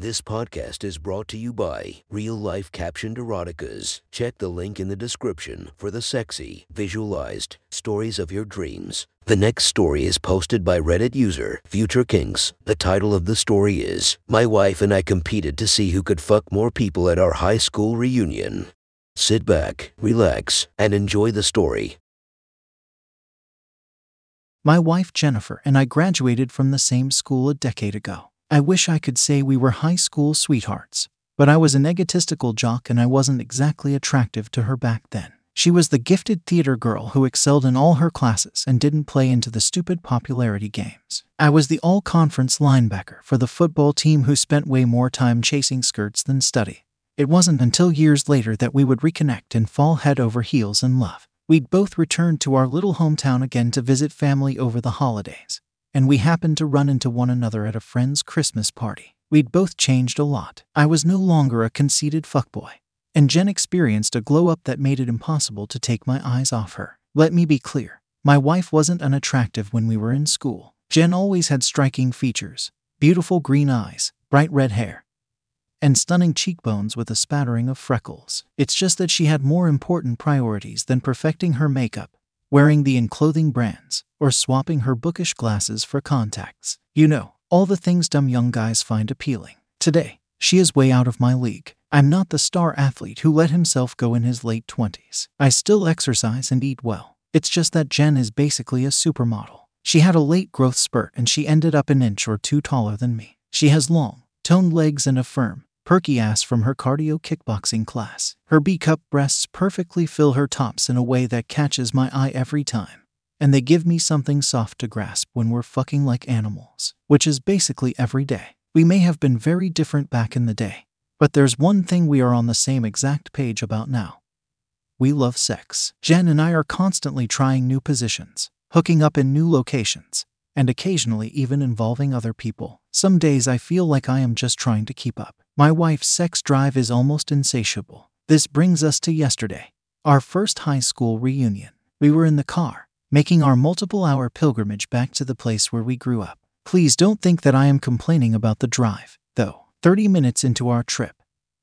This podcast is brought to you by Real Life Captioned Eroticas. Check the link in the description for the sexy, visualized stories of your dreams. The next story is posted by Reddit user Future Kinks. The title of the story is My Wife and I Competed to See Who Could Fuck More People at Our High School Reunion. Sit back, relax, and enjoy the story. My wife Jennifer and I graduated from the same school a decade ago. I wish I could say we were high school sweethearts, but I was an egotistical jock and I wasn't exactly attractive to her back then. She was the gifted theater girl who excelled in all her classes and didn't play into the stupid popularity games. I was the all conference linebacker for the football team who spent way more time chasing skirts than study. It wasn't until years later that we would reconnect and fall head over heels in love. We'd both returned to our little hometown again to visit family over the holidays and we happened to run into one another at a friend's Christmas party. We'd both changed a lot. I was no longer a conceited fuckboy, and Jen experienced a glow up that made it impossible to take my eyes off her. Let me be clear my wife wasn't unattractive when we were in school. Jen always had striking features beautiful green eyes, bright red hair, and stunning cheekbones with a spattering of freckles. It's just that she had more important priorities than perfecting her makeup wearing the enclothing brands, or swapping her bookish glasses for contacts. You know, all the things dumb young guys find appealing. Today, she is way out of my league. I'm not the star athlete who let himself go in his late 20s. I still exercise and eat well. It's just that Jen is basically a supermodel. She had a late growth spurt and she ended up an inch or two taller than me. She has long, toned legs and a firm, perky ass from her cardio kickboxing class. Her B cup breasts perfectly fill her tops in a way that catches my eye every time. And they give me something soft to grasp when we're fucking like animals, which is basically every day. We may have been very different back in the day, but there's one thing we are on the same exact page about now. We love sex. Jen and I are constantly trying new positions, hooking up in new locations, and occasionally even involving other people. Some days I feel like I am just trying to keep up. My wife's sex drive is almost insatiable. This brings us to yesterday, our first high school reunion. We were in the car, making our multiple hour pilgrimage back to the place where we grew up. Please don't think that I am complaining about the drive, though. 30 minutes into our trip,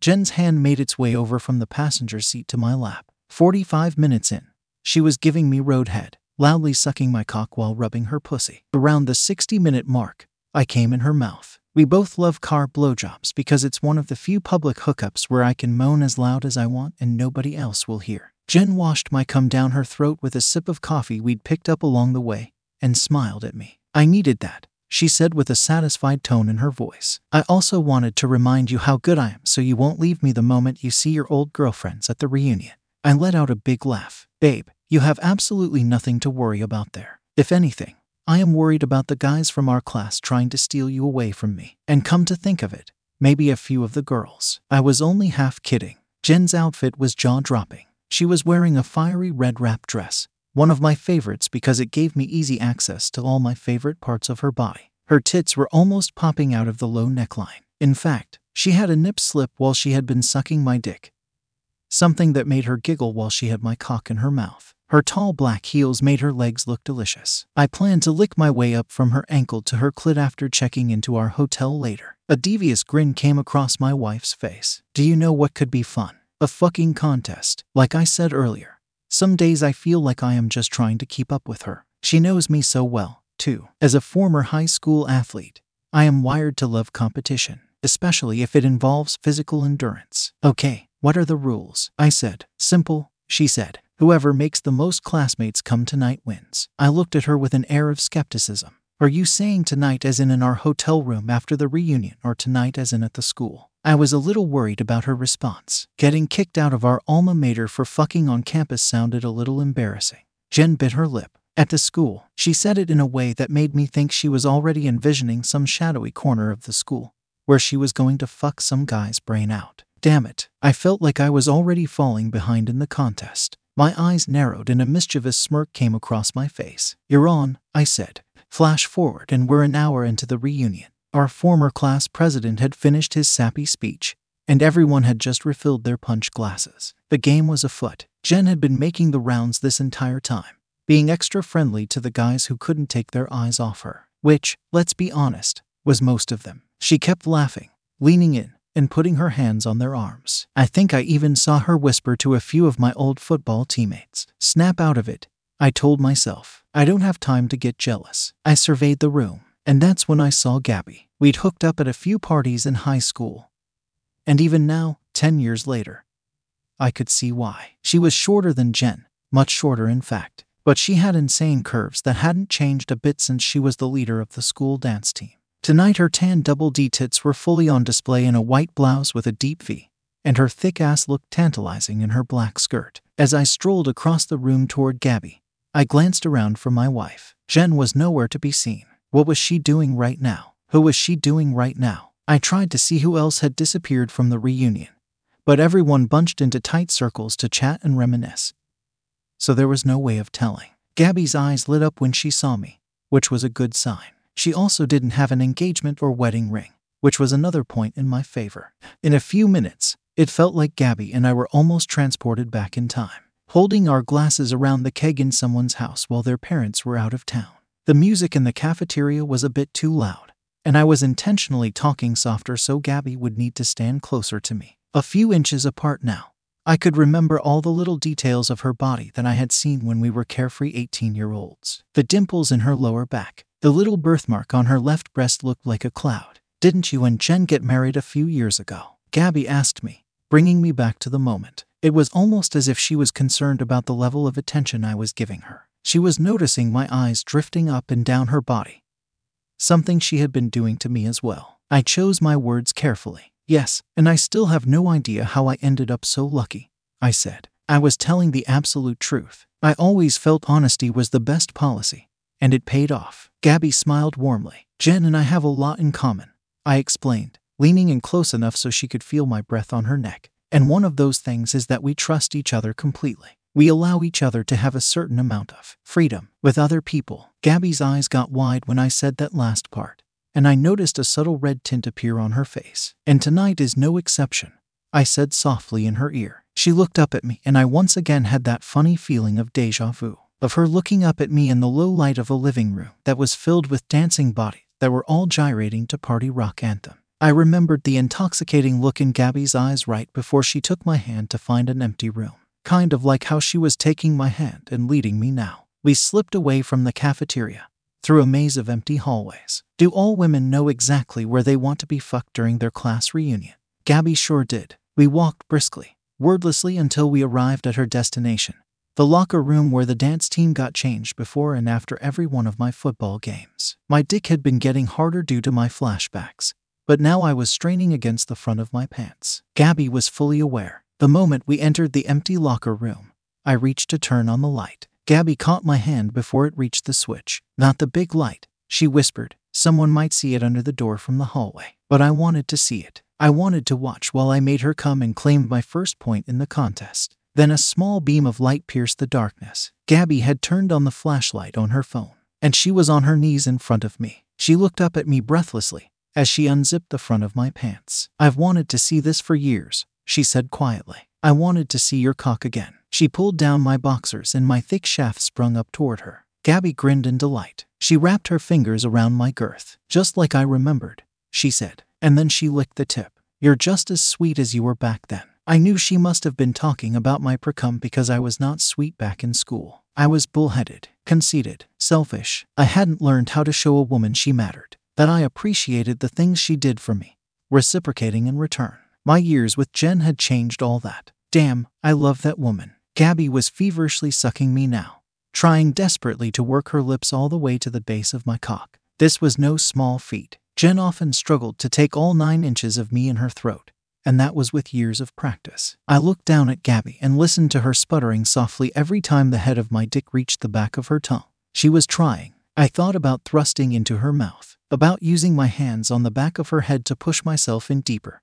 Jen's hand made its way over from the passenger seat to my lap. 45 minutes in, she was giving me roadhead, loudly sucking my cock while rubbing her pussy. Around the 60 minute mark, I came in her mouth. We both love car blowjobs because it's one of the few public hookups where I can moan as loud as I want and nobody else will hear. Jen washed my cum down her throat with a sip of coffee we'd picked up along the way and smiled at me. I needed that, she said with a satisfied tone in her voice. I also wanted to remind you how good I am so you won't leave me the moment you see your old girlfriends at the reunion. I let out a big laugh. Babe, you have absolutely nothing to worry about there. If anything, I am worried about the guys from our class trying to steal you away from me. And come to think of it, maybe a few of the girls. I was only half kidding. Jen's outfit was jaw dropping. She was wearing a fiery red wrap dress, one of my favorites because it gave me easy access to all my favorite parts of her body. Her tits were almost popping out of the low neckline. In fact, she had a nip slip while she had been sucking my dick, something that made her giggle while she had my cock in her mouth. Her tall black heels made her legs look delicious. I planned to lick my way up from her ankle to her clit after checking into our hotel later. A devious grin came across my wife's face. Do you know what could be fun? A fucking contest. Like I said earlier, some days I feel like I am just trying to keep up with her. She knows me so well, too. As a former high school athlete, I am wired to love competition, especially if it involves physical endurance. Okay, what are the rules? I said. Simple, she said. Whoever makes the most classmates come tonight wins. I looked at her with an air of skepticism. Are you saying tonight as in in our hotel room after the reunion or tonight as in at the school? I was a little worried about her response. Getting kicked out of our alma mater for fucking on campus sounded a little embarrassing. Jen bit her lip. At the school, she said it in a way that made me think she was already envisioning some shadowy corner of the school where she was going to fuck some guy's brain out. Damn it, I felt like I was already falling behind in the contest. My eyes narrowed and a mischievous smirk came across my face. You're on, I said. Flash forward, and we're an hour into the reunion. Our former class president had finished his sappy speech, and everyone had just refilled their punch glasses. The game was afoot. Jen had been making the rounds this entire time, being extra friendly to the guys who couldn't take their eyes off her, which, let's be honest, was most of them. She kept laughing, leaning in and putting her hands on their arms. I think I even saw her whisper to a few of my old football teammates. Snap out of it, I told myself. I don't have time to get jealous. I surveyed the room, and that's when I saw Gabby. We'd hooked up at a few parties in high school. And even now, 10 years later, I could see why. She was shorter than Jen, much shorter in fact, but she had insane curves that hadn't changed a bit since she was the leader of the school dance team. Tonight, her tan double D tits were fully on display in a white blouse with a deep V, and her thick ass looked tantalizing in her black skirt. As I strolled across the room toward Gabby, I glanced around for my wife. Jen was nowhere to be seen. What was she doing right now? Who was she doing right now? I tried to see who else had disappeared from the reunion, but everyone bunched into tight circles to chat and reminisce. So there was no way of telling. Gabby's eyes lit up when she saw me, which was a good sign. She also didn't have an engagement or wedding ring, which was another point in my favor. In a few minutes, it felt like Gabby and I were almost transported back in time, holding our glasses around the keg in someone's house while their parents were out of town. The music in the cafeteria was a bit too loud, and I was intentionally talking softer so Gabby would need to stand closer to me. A few inches apart now, I could remember all the little details of her body that I had seen when we were carefree 18 year olds. The dimples in her lower back, the little birthmark on her left breast looked like a cloud. Didn't you and Jen get married a few years ago? Gabby asked me, bringing me back to the moment. It was almost as if she was concerned about the level of attention I was giving her. She was noticing my eyes drifting up and down her body, something she had been doing to me as well. I chose my words carefully. Yes, and I still have no idea how I ended up so lucky, I said. I was telling the absolute truth. I always felt honesty was the best policy, and it paid off. Gabby smiled warmly. Jen and I have a lot in common, I explained, leaning in close enough so she could feel my breath on her neck. And one of those things is that we trust each other completely. We allow each other to have a certain amount of freedom with other people. Gabby's eyes got wide when I said that last part and I noticed a subtle red tint appear on her face. And tonight is no exception, I said softly in her ear. She looked up at me, and I once again had that funny feeling of deja vu, of her looking up at me in the low light of a living room that was filled with dancing bodies that were all gyrating to party rock anthem. I remembered the intoxicating look in Gabby's eyes right before she took my hand to find an empty room, kind of like how she was taking my hand and leading me now. We slipped away from the cafeteria, through a maze of empty hallways. Do all women know exactly where they want to be fucked during their class reunion? Gabby sure did. We walked briskly, wordlessly until we arrived at her destination the locker room where the dance team got changed before and after every one of my football games. My dick had been getting harder due to my flashbacks, but now I was straining against the front of my pants. Gabby was fully aware. The moment we entered the empty locker room, I reached to turn on the light. Gabby caught my hand before it reached the switch. Not the big light, she whispered. Someone might see it under the door from the hallway. But I wanted to see it. I wanted to watch while I made her come and claimed my first point in the contest. Then a small beam of light pierced the darkness. Gabby had turned on the flashlight on her phone, and she was on her knees in front of me. She looked up at me breathlessly as she unzipped the front of my pants. I've wanted to see this for years, she said quietly. I wanted to see your cock again. She pulled down my boxers and my thick shaft sprung up toward her. Gabby grinned in delight. She wrapped her fingers around my girth, just like I remembered, she said, and then she licked the tip. You're just as sweet as you were back then. I knew she must have been talking about my precum because I was not sweet back in school. I was bullheaded, conceited, selfish. I hadn't learned how to show a woman she mattered, that I appreciated the things she did for me, reciprocating in return. My years with Jen had changed all that. Damn, I love that woman. Gabby was feverishly sucking me now, trying desperately to work her lips all the way to the base of my cock. This was no small feat. Jen often struggled to take all nine inches of me in her throat, and that was with years of practice. I looked down at Gabby and listened to her sputtering softly every time the head of my dick reached the back of her tongue. She was trying. I thought about thrusting into her mouth, about using my hands on the back of her head to push myself in deeper.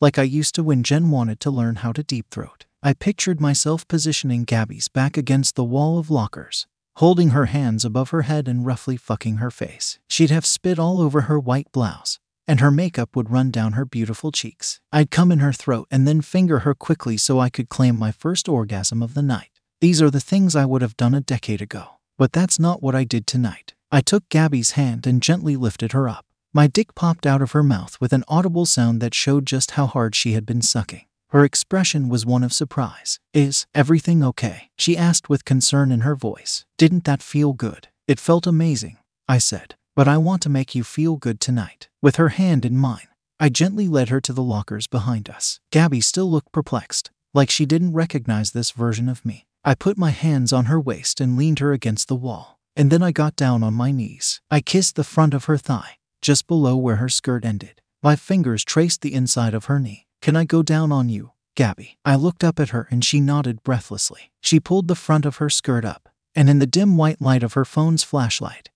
Like I used to when Jen wanted to learn how to deep throat. I pictured myself positioning Gabby's back against the wall of lockers, holding her hands above her head and roughly fucking her face. She'd have spit all over her white blouse, and her makeup would run down her beautiful cheeks. I'd come in her throat and then finger her quickly so I could claim my first orgasm of the night. These are the things I would have done a decade ago. But that's not what I did tonight. I took Gabby's hand and gently lifted her up. My dick popped out of her mouth with an audible sound that showed just how hard she had been sucking. Her expression was one of surprise. Is everything okay? She asked with concern in her voice. Didn't that feel good? It felt amazing, I said. But I want to make you feel good tonight. With her hand in mine, I gently led her to the lockers behind us. Gabby still looked perplexed, like she didn't recognize this version of me. I put my hands on her waist and leaned her against the wall. And then I got down on my knees. I kissed the front of her thigh, just below where her skirt ended. My fingers traced the inside of her knee. Can I go down on you, Gabby? I looked up at her and she nodded breathlessly. She pulled the front of her skirt up, and in the dim white light of her phone's flashlight,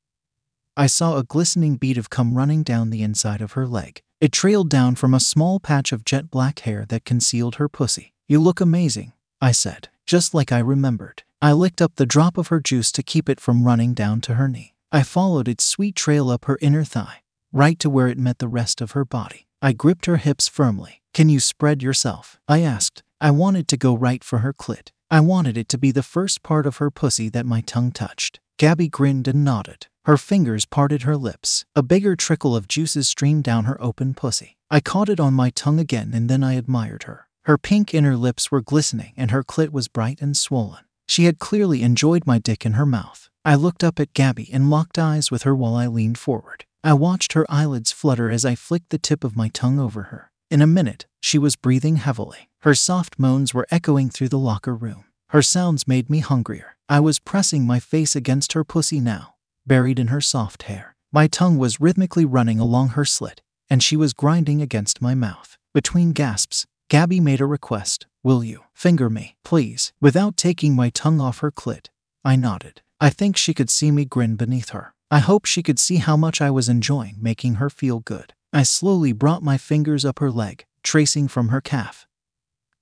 I saw a glistening bead of cum running down the inside of her leg. It trailed down from a small patch of jet black hair that concealed her pussy. You look amazing, I said, just like I remembered. I licked up the drop of her juice to keep it from running down to her knee. I followed its sweet trail up her inner thigh, right to where it met the rest of her body. I gripped her hips firmly. Can you spread yourself? I asked. I wanted to go right for her clit. I wanted it to be the first part of her pussy that my tongue touched. Gabby grinned and nodded. Her fingers parted her lips. A bigger trickle of juices streamed down her open pussy. I caught it on my tongue again and then I admired her. Her pink inner lips were glistening and her clit was bright and swollen. She had clearly enjoyed my dick in her mouth. I looked up at Gabby and locked eyes with her while I leaned forward. I watched her eyelids flutter as I flicked the tip of my tongue over her. In a minute, she was breathing heavily. Her soft moans were echoing through the locker room. Her sounds made me hungrier. I was pressing my face against her pussy now, buried in her soft hair. My tongue was rhythmically running along her slit, and she was grinding against my mouth. Between gasps, Gabby made a request. Will you finger me, please? Without taking my tongue off her clit, I nodded. I think she could see me grin beneath her. I hope she could see how much I was enjoying making her feel good. I slowly brought my fingers up her leg, tracing from her calf.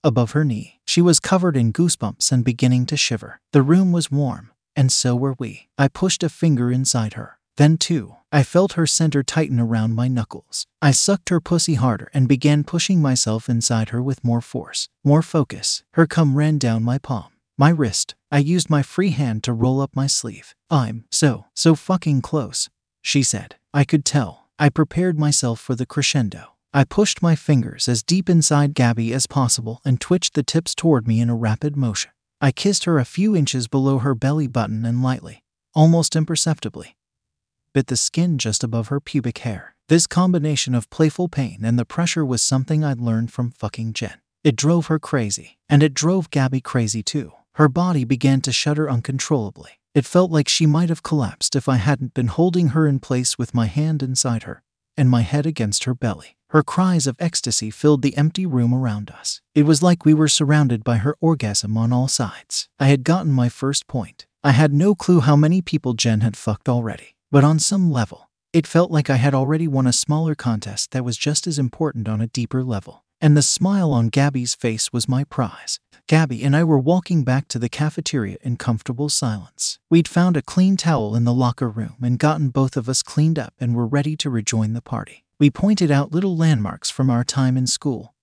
Above her knee, she was covered in goosebumps and beginning to shiver. The room was warm, and so were we. I pushed a finger inside her. Then, too, I felt her center tighten around my knuckles. I sucked her pussy harder and began pushing myself inside her with more force, more focus. Her cum ran down my palm, my wrist. I used my free hand to roll up my sleeve. I'm so, so fucking close, she said. I could tell. I prepared myself for the crescendo. I pushed my fingers as deep inside Gabby as possible and twitched the tips toward me in a rapid motion. I kissed her a few inches below her belly button and lightly, almost imperceptibly, bit the skin just above her pubic hair. This combination of playful pain and the pressure was something I'd learned from fucking Jen. It drove her crazy, and it drove Gabby crazy too. Her body began to shudder uncontrollably. It felt like she might have collapsed if I hadn't been holding her in place with my hand inside her and my head against her belly. Her cries of ecstasy filled the empty room around us. It was like we were surrounded by her orgasm on all sides. I had gotten my first point. I had no clue how many people Jen had fucked already. But on some level, it felt like I had already won a smaller contest that was just as important on a deeper level. And the smile on Gabby's face was my prize. Gabby and I were walking back to the cafeteria in comfortable silence. We'd found a clean towel in the locker room and gotten both of us cleaned up and were ready to rejoin the party. We pointed out little landmarks from our time in school.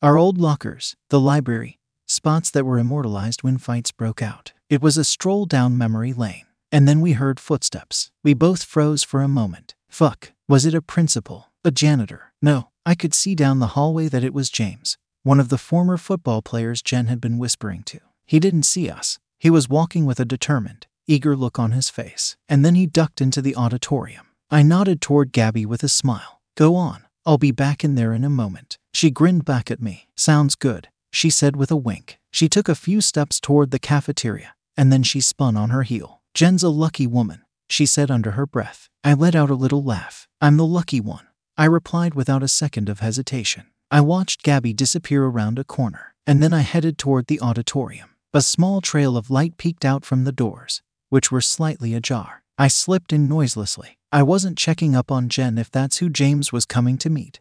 Our old lockers, the library, spots that were immortalized when fights broke out. It was a stroll down memory lane. And then we heard footsteps. We both froze for a moment. Fuck, was it a principal? A janitor? No, I could see down the hallway that it was James, one of the former football players Jen had been whispering to. He didn't see us. He was walking with a determined, eager look on his face. And then he ducked into the auditorium. I nodded toward Gabby with a smile. Go on. I'll be back in there in a moment. She grinned back at me. Sounds good, she said with a wink. She took a few steps toward the cafeteria, and then she spun on her heel. Jen's a lucky woman, she said under her breath. I let out a little laugh. I'm the lucky one. I replied without a second of hesitation. I watched Gabby disappear around a corner, and then I headed toward the auditorium. A small trail of light peeked out from the doors, which were slightly ajar. I slipped in noiselessly. I wasn't checking up on Jen if that's who James was coming to meet.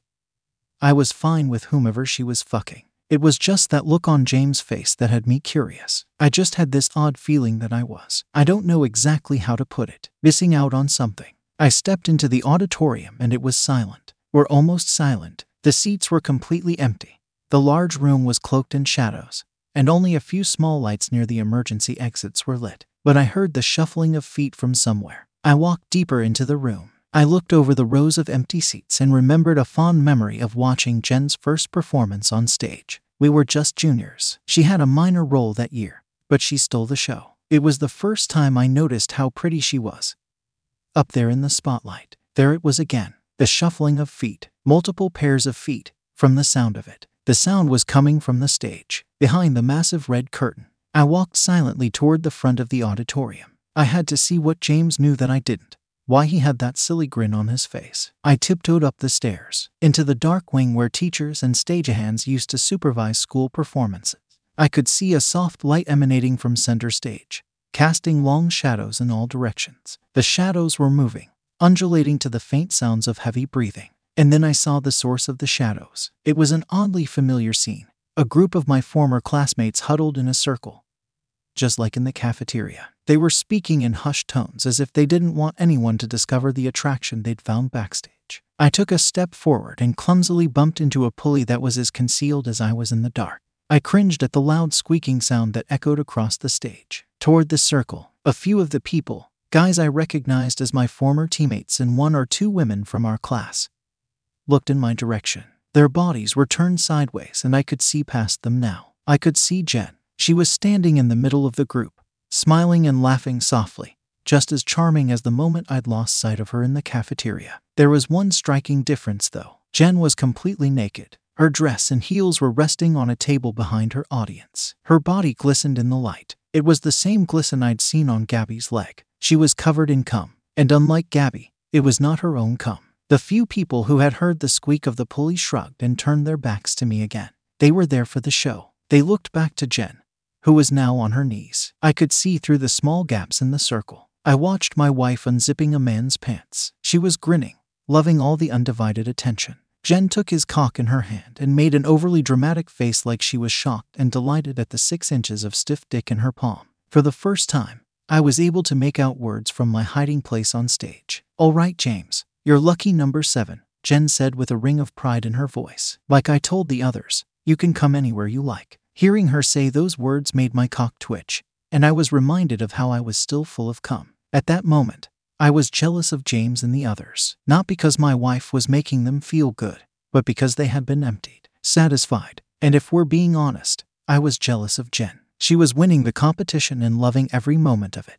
I was fine with whomever she was fucking. It was just that look on James' face that had me curious. I just had this odd feeling that I was, I don't know exactly how to put it, missing out on something. I stepped into the auditorium and it was silent. We're almost silent. The seats were completely empty. The large room was cloaked in shadows, and only a few small lights near the emergency exits were lit. But I heard the shuffling of feet from somewhere. I walked deeper into the room, I looked over the rows of empty seats and remembered a fond memory of watching Jen's first performance on stage. We were just juniors. She had a minor role that year, but she stole the show. It was the first time I noticed how pretty she was. Up there in the spotlight, there it was again the shuffling of feet, multiple pairs of feet, from the sound of it. The sound was coming from the stage, behind the massive red curtain. I walked silently toward the front of the auditorium. I had to see what James knew that I didn't why he had that silly grin on his face. I tiptoed up the stairs, into the dark wing where teachers and stagehands used to supervise school performances. I could see a soft light emanating from center stage, casting long shadows in all directions. The shadows were moving, undulating to the faint sounds of heavy breathing. And then I saw the source of the shadows. It was an oddly familiar scene. A group of my former classmates huddled in a circle, just like in the cafeteria. They were speaking in hushed tones as if they didn't want anyone to discover the attraction they'd found backstage. I took a step forward and clumsily bumped into a pulley that was as concealed as I was in the dark. I cringed at the loud squeaking sound that echoed across the stage. Toward the circle, a few of the people, guys I recognized as my former teammates and one or two women from our class, looked in my direction. Their bodies were turned sideways and I could see past them now. I could see Jen, she was standing in the middle of the group, smiling and laughing softly, just as charming as the moment I'd lost sight of her in the cafeteria. There was one striking difference, though. Jen was completely naked. Her dress and heels were resting on a table behind her audience. Her body glistened in the light. It was the same glisten I'd seen on Gabby's leg. She was covered in cum, and unlike Gabby, it was not her own cum. The few people who had heard the squeak of the pulley shrugged and turned their backs to me again. They were there for the show. They looked back to Jen, who was now on her knees. I could see through the small gaps in the circle. I watched my wife unzipping a man's pants. She was grinning, loving all the undivided attention. Jen took his cock in her hand and made an overly dramatic face like she was shocked and delighted at the six inches of stiff dick in her palm. For the first time, I was able to make out words from my hiding place on stage. All right, James, you're lucky number seven, Jen said with a ring of pride in her voice. Like I told the others, you can come anywhere you like. Hearing her say those words made my cock twitch, and I was reminded of how I was still full of cum. At that moment, I was jealous of James and the others, not because my wife was making them feel good, but because they had been emptied, satisfied, and if we're being honest, I was jealous of Jen. She was winning the competition and loving every moment of it.